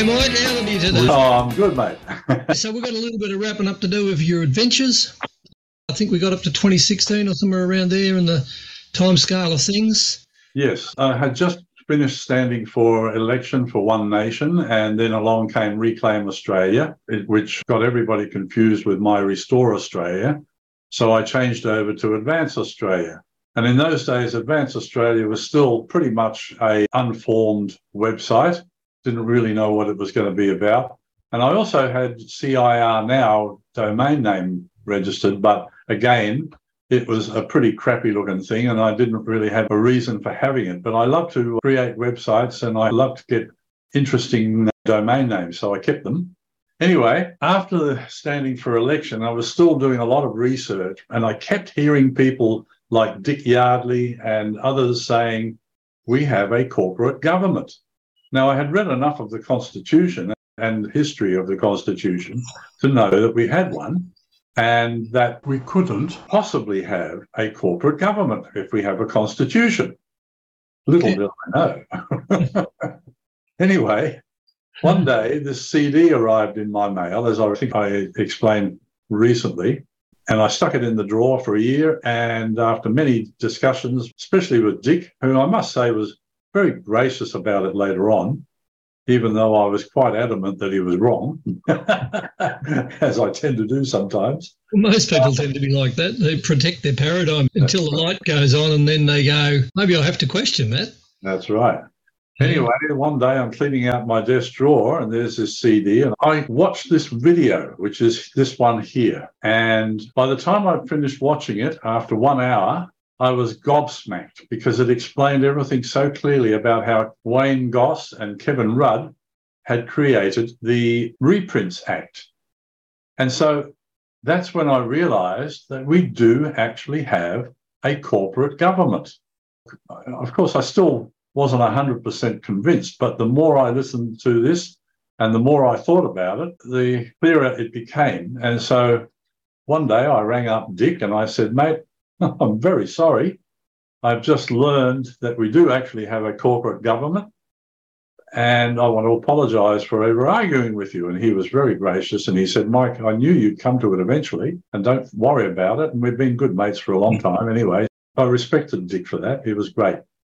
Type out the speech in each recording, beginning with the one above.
G'day, Mike. How are you today? Oh, I'm good, mate. so we've got a little bit of wrapping up to do with your adventures. I think we got up to 2016 or somewhere around there in the time scale of things. yes, I had just finished standing for election for One Nation, and then along came Reclaim Australia, which got everybody confused with my Restore Australia. So I changed over to Advance Australia. And in those days, Advance Australia was still pretty much a unformed website. Didn't really know what it was going to be about. And I also had CIR now domain name registered, but again, it was a pretty crappy looking thing and I didn't really have a reason for having it. But I love to create websites and I love to get interesting domain names, so I kept them. Anyway, after standing for election, I was still doing a lot of research and I kept hearing people like Dick Yardley and others saying, We have a corporate government. Now, I had read enough of the Constitution and history of the Constitution to know that we had one and that we couldn't possibly have a corporate government if we have a constitution. Little did I know. anyway, one day this CD arrived in my mail, as I think I explained recently, and I stuck it in the drawer for a year. And after many discussions, especially with Dick, who I must say was very gracious about it later on, even though I was quite adamant that he was wrong, as I tend to do sometimes. Most people tend to be like that. They protect their paradigm until the light goes on and then they go, maybe I'll have to question that. That's right. Anyway, one day I'm cleaning out my desk drawer and there's this CD and I watched this video, which is this one here. And by the time I finished watching it, after one hour, I was gobsmacked because it explained everything so clearly about how Wayne Goss and Kevin Rudd had created the Reprints Act. And so that's when I realized that we do actually have a corporate government. Of course, I still wasn't 100% convinced, but the more I listened to this and the more I thought about it, the clearer it became. And so one day I rang up Dick and I said, mate, I'm very sorry. I've just learned that we do actually have a corporate government. And I want to apologize for ever arguing with you. And he was very gracious. And he said, Mike, I knew you'd come to it eventually and don't worry about it. And we've been good mates for a long time anyway. I respected Dick for that. He was great.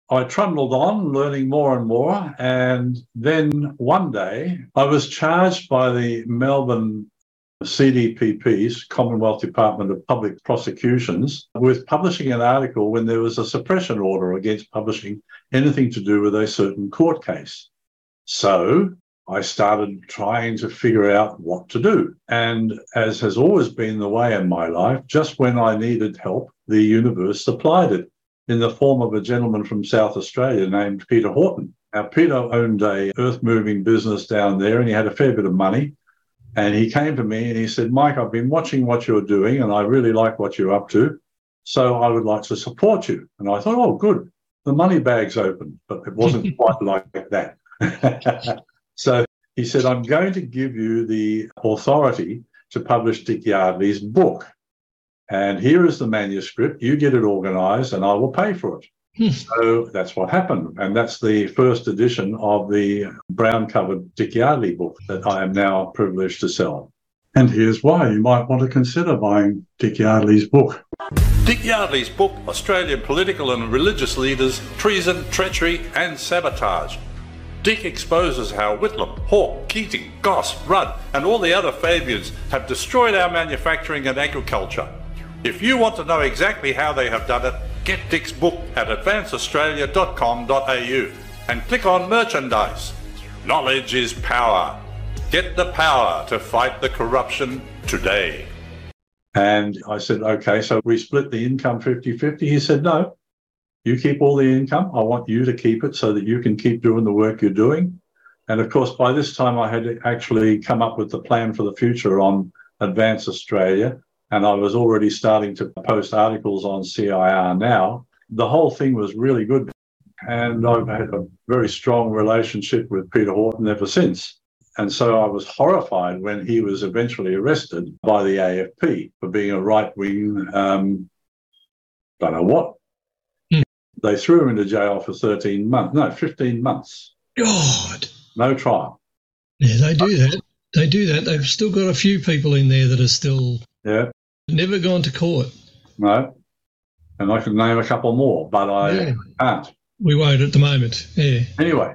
I trundled on, learning more and more. And then one day I was charged by the Melbourne CDPP's Commonwealth Department of Public Prosecutions with publishing an article when there was a suppression order against publishing anything to do with a certain court case. So I started trying to figure out what to do. And as has always been the way in my life, just when I needed help, the universe supplied it in the form of a gentleman from South Australia named Peter Horton. Now, Peter owned a earth moving business down there and he had a fair bit of money. And he came to me and he said, Mike, I've been watching what you're doing and I really like what you're up to. So I would like to support you. And I thought, oh, good. The money bag's open, but it wasn't quite like that. so he said, I'm going to give you the authority to publish Dick Yardley's book. And here is the manuscript. You get it organized and I will pay for it. Hmm. So that's what happened. And that's the first edition of the brown covered Dick Yardley book that I am now privileged to sell. And here's why you might want to consider buying Dick Yardley's book. Dick Yardley's book, Australian Political and Religious Leaders, Treason, Treachery and Sabotage. Dick exposes how Whitlam, Hawke, Keating, Goss, Rudd and all the other Fabians have destroyed our manufacturing and agriculture. If you want to know exactly how they have done it, get Dick's book at advanceaustralia.com.au and click on merchandise. Knowledge is power. Get the power to fight the corruption today. And I said, okay, so we split the income 50 50. He said, no, you keep all the income. I want you to keep it so that you can keep doing the work you're doing. And of course, by this time, I had actually come up with the plan for the future on Advance Australia. And I was already starting to post articles on CIR now. The whole thing was really good. And I've had a very strong relationship with Peter Horton ever since. And so I was horrified when he was eventually arrested by the AFP for being a right wing, um, don't know what. Hmm. They threw him into jail for 13 months, no, 15 months, God. no trial. Yeah, they do that. They do that. They've still got a few people in there that are still Yeah, never gone to court. no. And I could name a couple more, but I Yeah. can't. We won't at the moment. Yeah. Anyway,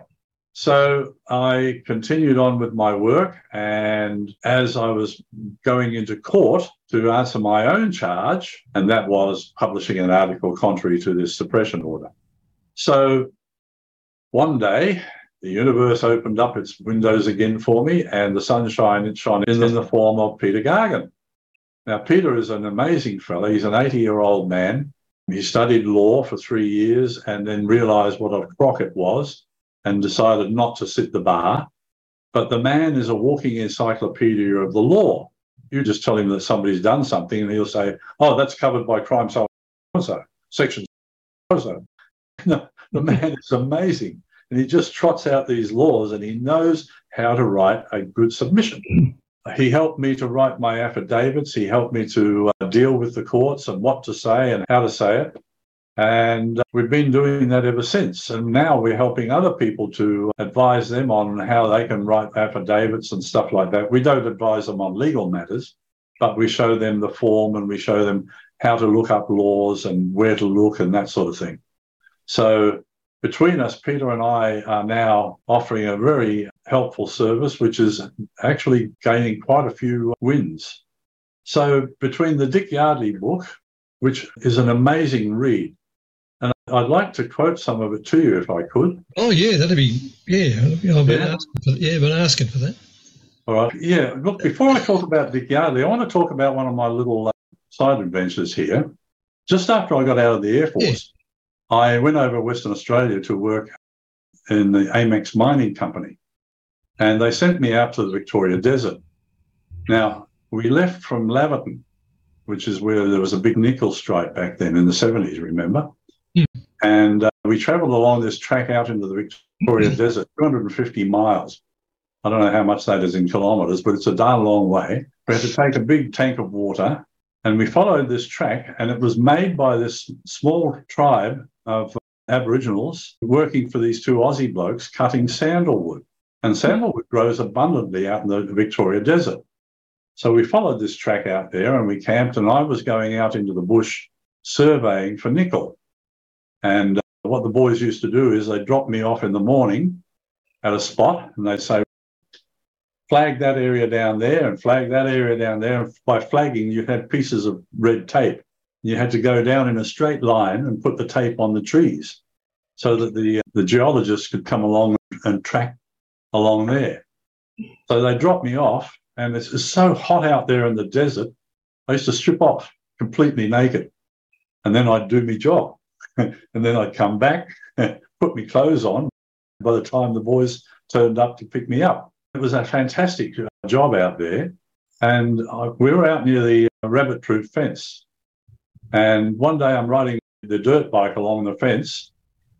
so I continued on with my work. And as I was going into court to answer my own charge, and that was publishing an article contrary to this suppression order. So one day, the universe opened up its windows again for me, and the sunshine it shone in the form of Peter Gargan. Now, Peter is an amazing fellow. He's an 80 year old man. He studied law for three years and then realized what a crock it was and decided not to sit the bar. But the man is a walking encyclopedia of the law. You just tell him that somebody's done something and he'll say, oh, that's covered by crime so so, section so the man is amazing. And he just trots out these laws and he knows how to write a good submission. He helped me to write my affidavits. He helped me to uh, deal with the courts and what to say and how to say it. And uh, we've been doing that ever since. And now we're helping other people to advise them on how they can write affidavits and stuff like that. We don't advise them on legal matters, but we show them the form and we show them how to look up laws and where to look and that sort of thing. So between us, Peter and I are now offering a very helpful service, which is actually gaining quite a few wins. So between the Dick Yardley book, which is an amazing read, and I'd like to quote some of it to you if I could. Oh yeah, that'd be yeah. I've been Yeah. asking for, yeah, been asking for that. All right. Yeah. Look, before I talk about Dick Yardley, I want to talk about one of my little uh, side adventures here. Just after I got out of the Air Force, I went over Western Australia to work in the Amex Mining Company, and they sent me out to the Victoria Desert. Now, we left from Laverton, which is where there was a big nickel strike back then in the 70s, remember? Hmm. And uh, we traveled along this track out into the Victoria Desert, 250 miles. I don't know how much that is in kilometres, but it's a darn long way. We had to take a big tank of water and we followed this track, and it was made by this small tribe of Aboriginals working for these two Aussie blokes cutting sandalwood. And sandalwood grows abundantly out in the Victoria Desert. So we followed this track out there and we camped, and I was going out into the bush surveying for nickel. And uh, what the boys used to do is they'd drop me off in the morning at a spot and they'd say, flag that area down there and flag that area down there. And by flagging, you had pieces of red tape. You had to go down in a straight line and put the tape on the trees so that the, the geologists could come along and track along there. So they dropped me off, and it's, it's so hot out there in the desert. I used to strip off completely naked, and then I'd do my job. and then I'd come back, put my clothes on. By the time the boys turned up to pick me up, it was a fantastic job out there. And I, we were out near the uh, rabbit proof fence. And one day I'm riding the dirt bike along the fence,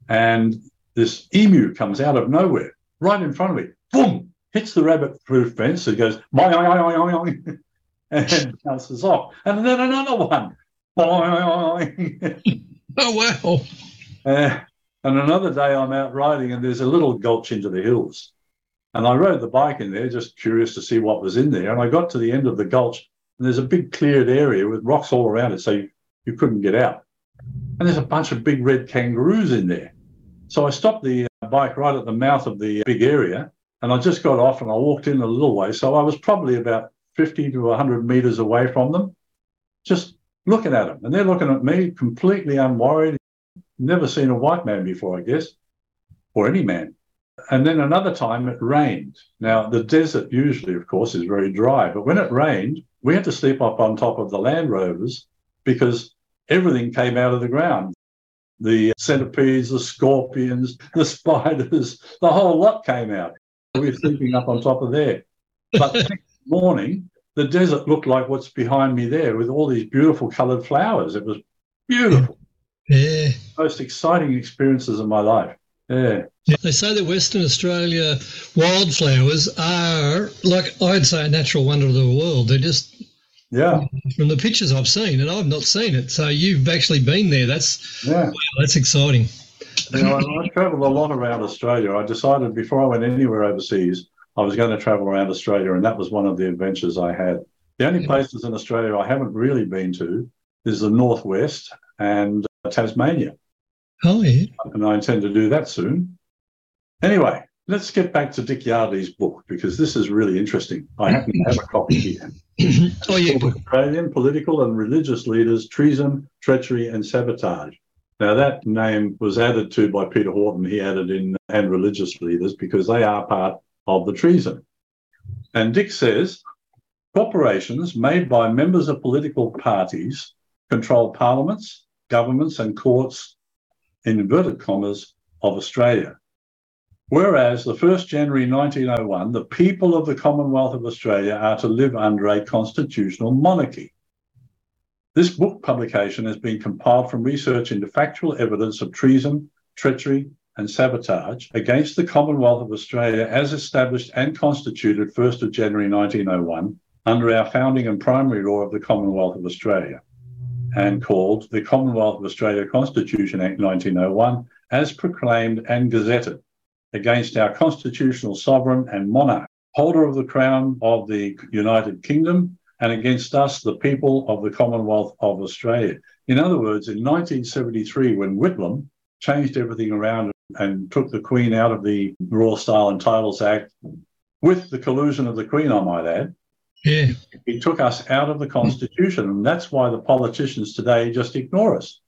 and this emu comes out of nowhere, right in front of me. Boom! Hits the rabbit proof fence. It goes, boing, boing, boing, boing, and bounces off. And then another one. Oh wow! Uh, and another day I'm out riding and there's a little gulch into the hills. And I rode the bike in there, just curious to see what was in there. And I got to the end of the gulch and there's a big cleared area with rocks all around it, so you, you couldn't get out. And there's a bunch of big red kangaroos in there. So I stopped the bike right at the mouth of the big area and I just got off and I walked in a little way. So I was probably about 50 to 100 meters away from them, just looking at them. And they're looking at me completely unworried. Never seen a white man before, I guess, or any man. And then another time it rained. Now, the desert usually, of course, is very dry, but when it rained, we had to sleep up on top of the Land Rovers because everything came out of the ground. The centipedes, the scorpions, the spiders, the whole lot came out. We were sleeping up on top of there. But the next morning, the desert looked like what's behind me there with all these beautiful coloured flowers. It was beautiful. Yeah. Most exciting experiences of my life. Yeah. Yeah, They say that Western Australia wildflowers are, like I'd say, a natural wonder of the world. They're just Yeah. from the pictures I've seen, and I've not seen it. So you've actually been there. That's Yeah. wow, that's exciting. You know, I, I travelled a lot around Australia. I decided before I went anywhere overseas, I was going to travel around Australia, and that was one of the adventures I had. The only places in Australia I haven't really been to is the Northwest and uh, Tasmania. Oh, yeah. And I intend to do that soon. Anyway, let's get back to Dick Yardley's book because this is really interesting. I happen to have a copy here. oh, yeah. Australian political and religious leaders, treason, treachery, and sabotage. Now, that name was added to by Peter Horton. He added in and religious leaders because they are part of the treason. And Dick says corporations made by members of political parties control parliaments, governments, and courts, in inverted commas, of Australia. Whereas the 1st January 1901, the people of the Commonwealth of Australia are to live under a constitutional monarchy. This book publication has been compiled from research into factual evidence of treason, treachery, and sabotage against the Commonwealth of Australia as established and constituted 1st of January 1901 under our founding and primary law of the Commonwealth of Australia and called the Commonwealth of Australia Constitution Act 1901 as proclaimed and gazetted against our constitutional sovereign and monarch, holder of the crown of the United Kingdom, and against us, the people of the Commonwealth of Australia. In other words, in 1973, when Whitlam changed everything around and took the Queen out of the Royal Style and Titles Act with the collusion of the Queen, I might add. Yeah. He took us out of the Constitution, and that's why the politicians today just ignore us.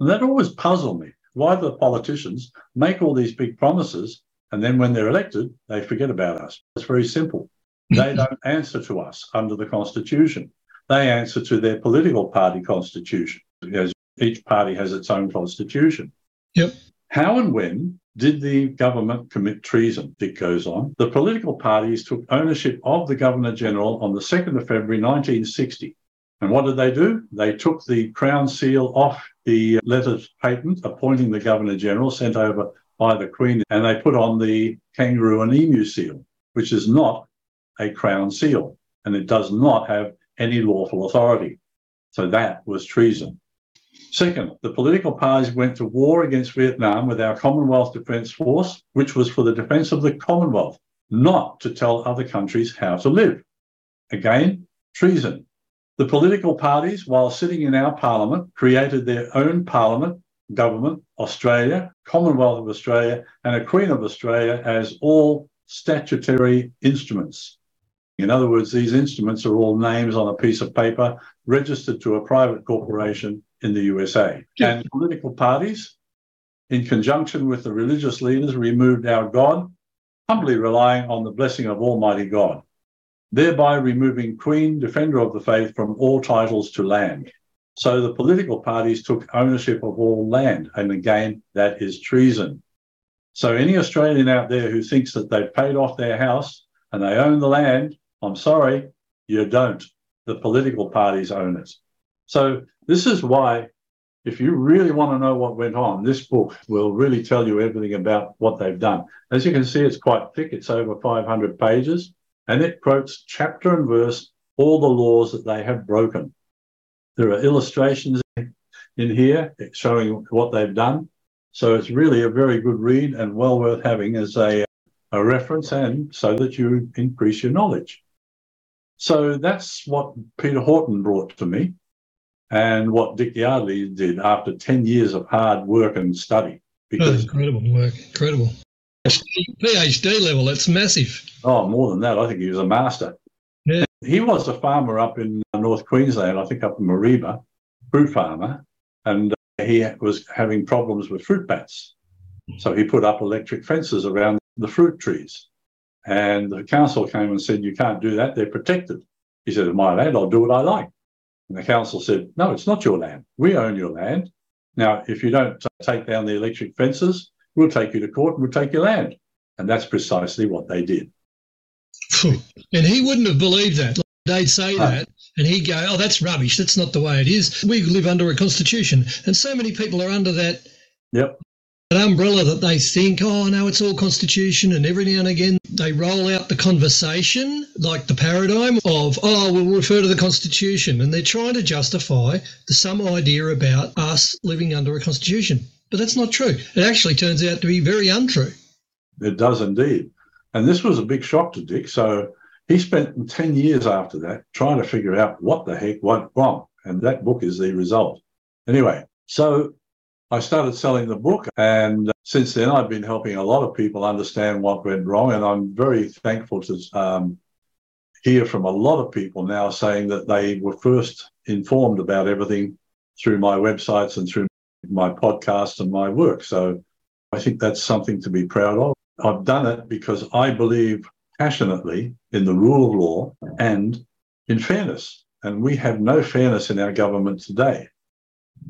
And that always puzzled me. Why the politicians make all these big promises, and then when they're elected, they forget about us. It's very simple. They mm-hmm. don't answer to us under the Constitution. They answer to their political party constitution, because each party has its own constitution. Yep. How and when did the government commit treason? Dick goes on. The political parties took ownership of the Governor General on the 2nd of February 1960. And what did they do? They took the Crown seal off the letters patent appointing the Governor General sent over by the Queen, and they put on the kangaroo and emu seal, which is not a Crown seal, and it does not have any lawful authority. So that was treason. Second, the political parties went to war against Vietnam with our Commonwealth Defence Force, which was for the defence of the Commonwealth, not to tell other countries how to live. Again, treason. The political parties, while sitting in our parliament, created their own parliament, government, Australia, Commonwealth of Australia, and a Queen of Australia as all statutory instruments. In other words, these instruments are all names on a piece of paper registered to a private corporation in the USA. And political parties, in conjunction with the religious leaders, removed our God, humbly relying on the blessing of Almighty God, thereby removing Queen, Defender of the Faith, from all titles to land. So the political parties took ownership of all land. And again, that is treason. So any Australian out there who thinks that they've paid off their house and they own the land, I'm sorry, you don't. The political parties own it. So this is why, if you really want to know what went on, this book will really tell you everything about what they've done. As you can see, it's quite thick. It's over 500 pages, and it quotes chapter and verse all the laws that they have broken. There are illustrations in here showing what they've done. So it's really a very good read and well worth having as a, a reference and so that you increase your knowledge. So that's what Peter Horton brought to me and what Dick Yardley did after 10 years of hard work and study. Because, oh, incredible work. Incredible. PhD level, that's massive. Oh, more than that. I think he was a master. Yeah. He was a farmer up in North Queensland, I think up in Mareeba, fruit farmer, and uh, he was having problems with fruit bats. So he put up electric fences around the fruit trees. And the council came and said, You can't do that, they're protected. He said, My land, I'll do what I like. And the council said, No, it's not your land. We own your land. Now, if you don't uh, take down the electric fences, we'll take you to court and we'll take your land. And that's precisely what they did. And he wouldn't have believed that. They'd say that, and he'd go, Oh, that's rubbish. That's not the way it is. We live under a constitution. And so many people are under that. Yep. An umbrella that they think, oh no, it's all constitution, and every now and again they roll out the conversation, like the paradigm of, oh, we'll refer to the constitution, and they're trying to justify the, some idea about us living under a constitution. But that's not true. It actually turns out to be very untrue. It does indeed. And this was a big shock to Dick. So he spent 10 years after that trying to figure out what the heck went wrong. And that book is the result. Anyway, so I started selling the book. And since then, I've been helping a lot of people understand what went wrong. And I'm very thankful to um, hear from a lot of people now saying that they were first informed about everything through my websites and through my podcast and my work. So I think that's something to be proud of. I've done it because I believe passionately in the rule of law and in fairness. And we have no fairness in our government today.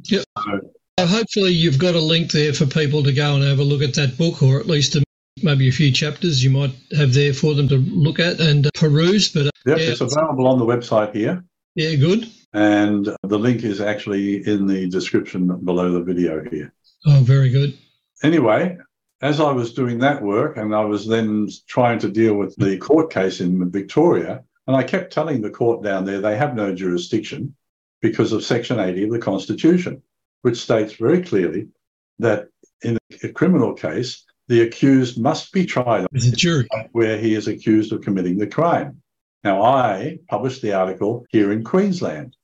Yep. So, hopefully, you've got a link there for people to go and have a look at that book, or at least maybe a few chapters you might have there for them to look at and uh, peruse. But uh, yep, yeah, it's available on the website here. Yeah, good. And the link is actually in the description below the video here. Oh, very good. Anyway, as I was doing that work and I was then trying to deal with the court case in Victoria, and I kept telling the court down there they have no jurisdiction because of Section 80 of the Constitution, which states very clearly that in a criminal case, the accused must be tried as a jury where he is accused of committing the crime. Now, I published the article here in Queensland.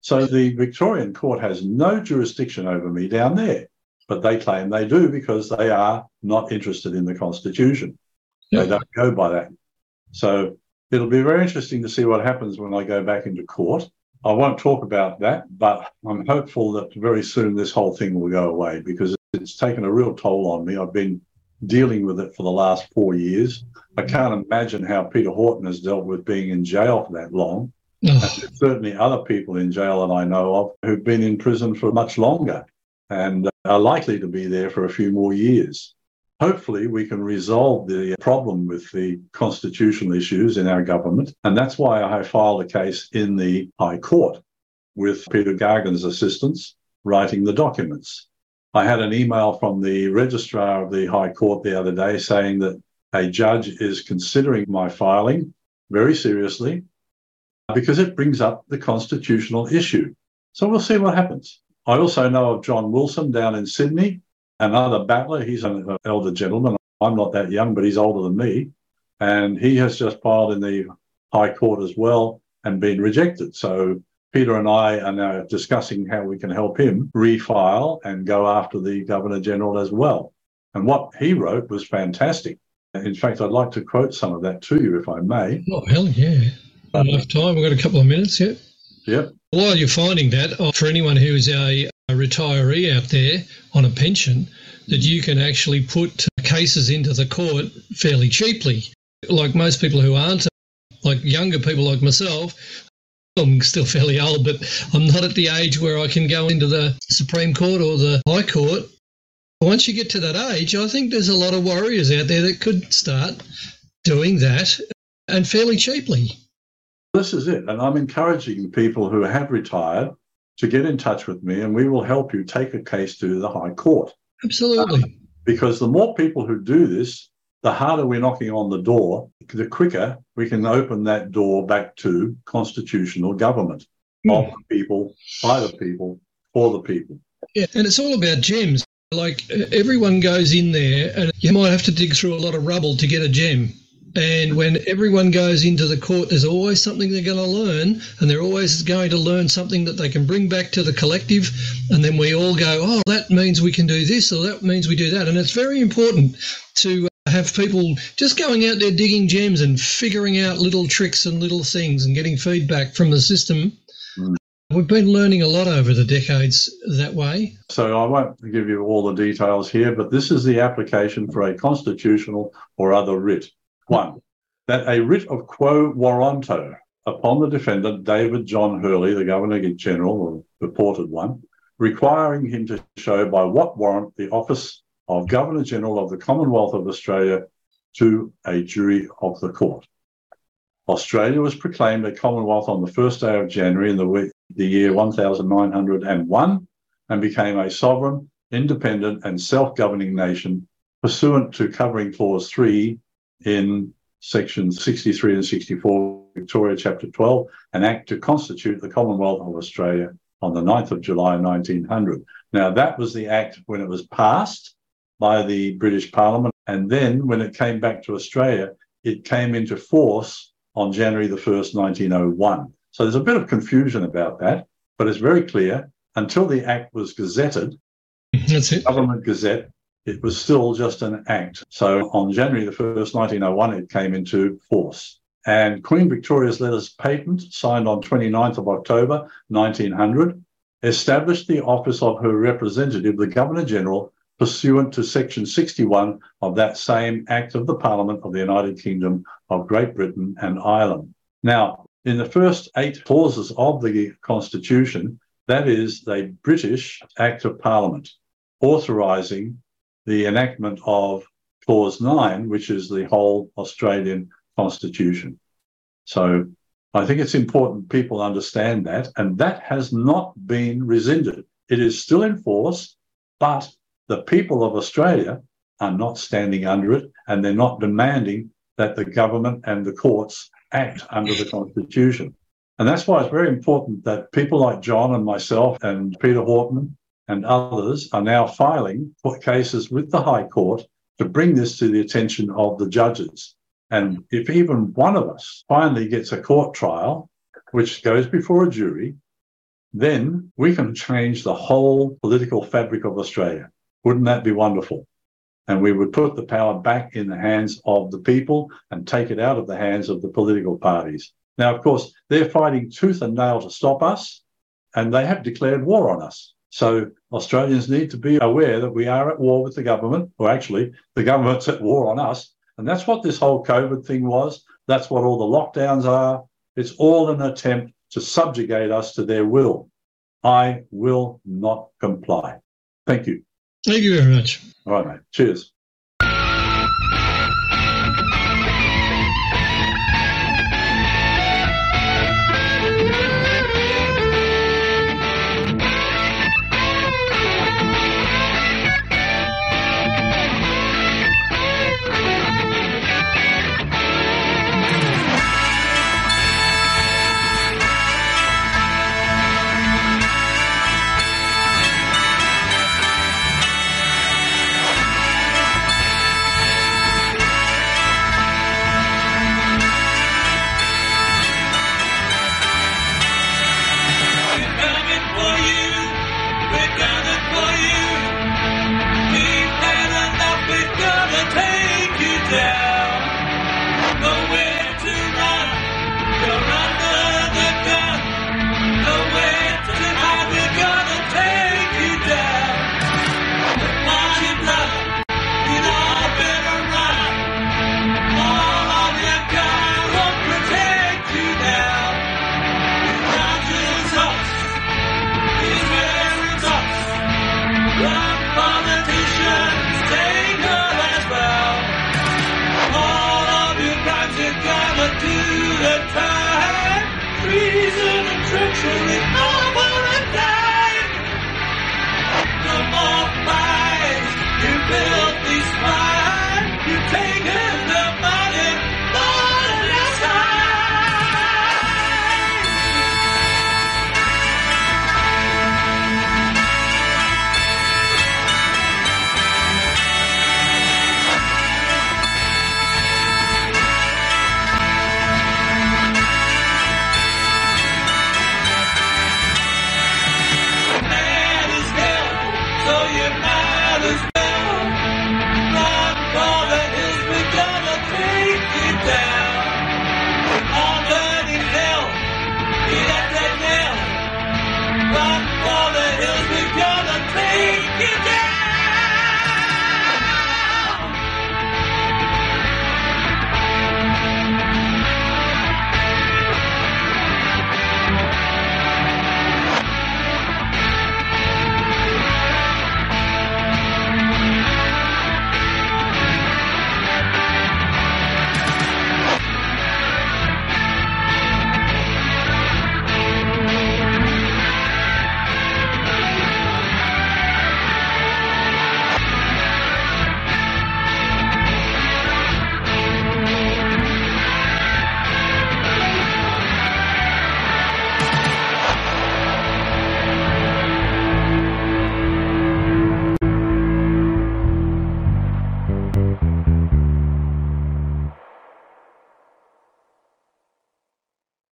So the Victorian court has no jurisdiction over me down there but they claim they do because they are not interested in the Constitution. Yep. They don't go by that. So it'll be very interesting to see what happens when I go back into court. I won't talk about that, but I'm hopeful that very soon this whole thing will go away because it's taken a real toll on me. I've been dealing with it for the last four years. I can't imagine how Peter Horton has dealt with being in jail for that long. Certainly other people in jail that I know of who've been in prison for much longer and are likely to be there for a few more years. Hopefully, we can resolve the problem with the constitutional issues in our government. And that's why I filed a case in the High Court with Peter Gargan's assistance writing the documents. I had an email from the registrar of the High Court the other day saying that a judge is considering my filing very seriously because it brings up the constitutional issue. So we'll see what happens. I also know of John Wilson down in Sydney, another battler. He's an elder gentleman. I'm not that young, but he's older than me. And he has just filed in the High Court as well and been rejected. So Peter and I are now discussing how we can help him refile and go after the Governor General as well. And what he wrote was fantastic. In fact, I'd like to quote some of that to you, if I may. Oh, hell yeah. Enough time. We've got a couple of minutes yet. Yep. While you're finding that, uh, for anyone who is a, a retiree out there on a pension, that you can actually put cases into the court fairly cheaply. Like most people who aren't, like younger people like myself, I'm still fairly old, but I'm not at the age where I can go into the Supreme Court or the High Court. Once you get to that age, I think there's a lot of warriors out there that could start doing that and fairly cheaply. This is it. And I'm encouraging people who have retired to get in touch with me and we will help you take a case to the High Court. Absolutely. Um, because the more people who do this, the harder we're knocking on the door, the quicker we can open that door back to constitutional government mm. of the people, by the people, for the people. Yeah, and it's all about gems. Like everyone goes in there, and you might have to dig through a lot of rubble to get a gem. And when everyone goes into the court, there's always something they're going to learn, and they're always going to learn something that they can bring back to the collective. And then we all go, oh, that means we can do this, or that means we do that. And it's very important to have people just going out there digging gems and figuring out little tricks and little things and getting feedback from the system. Mm. We've been learning a lot over the decades that way. So I won't give you all the details here, but this is the application for a constitutional or other writ. One, that a writ of quo warranto upon the defendant, David John Hurley, the Governor General, or purported one, requiring him to show by what warrant the office of Governor General of the Commonwealth of Australia to a jury of the court. Australia was proclaimed a Commonwealth on the first day of January in the, the year 1901 and became a sovereign, independent, and self governing nation pursuant to covering clause 3 in sections 63 and 64, Victoria Chapter 12, an act to constitute the Commonwealth of Australia on the 9th of July 1900. Now, that was the act when it was passed by the British Parliament. And then when it came back to Australia, it came into force on January the 1st, 1901. So there's a bit of confusion about that, but it's very clear until the act was gazetted, mm-hmm, That's it. government gazette, it was still just an act. So on January the 1st, 1901, it came into force. And Queen Victoria's letters patent, signed on 29th of October 1900, established the office of her representative, the Governor General, pursuant to Section 61 of that same Act of the Parliament of the United Kingdom of Great Britain and Ireland. Now, in the first eight clauses of the Constitution, that is a British Act of Parliament authorising the enactment of Clause 9, which is the whole Australian Constitution. So I think it's important people understand that, and that has not been rescinded. It is still in force, but the people of Australia are not standing under it, and they're not demanding that the government and the courts act under the Constitution. And that's why it's very important that people like John and myself and Peter Horton and others are now filing cases with the High Court to bring this to the attention of the judges. And if even one of us finally gets a court trial, which goes before a jury, then we can change the whole political fabric of Australia. Wouldn't that be wonderful? And we would put the power back in the hands of the people and take it out of the hands of the political parties. Now, of course, they're fighting tooth and nail to stop us, and they have declared war on us. So Australians need to be aware that we are at war with the government, or actually, the government's at war on us. And that's what this whole COVID thing was. That's what all the lockdowns are. It's all an attempt to subjugate us to their will. I will not comply. Thank you. Thank you very much. All right, mate. Cheers.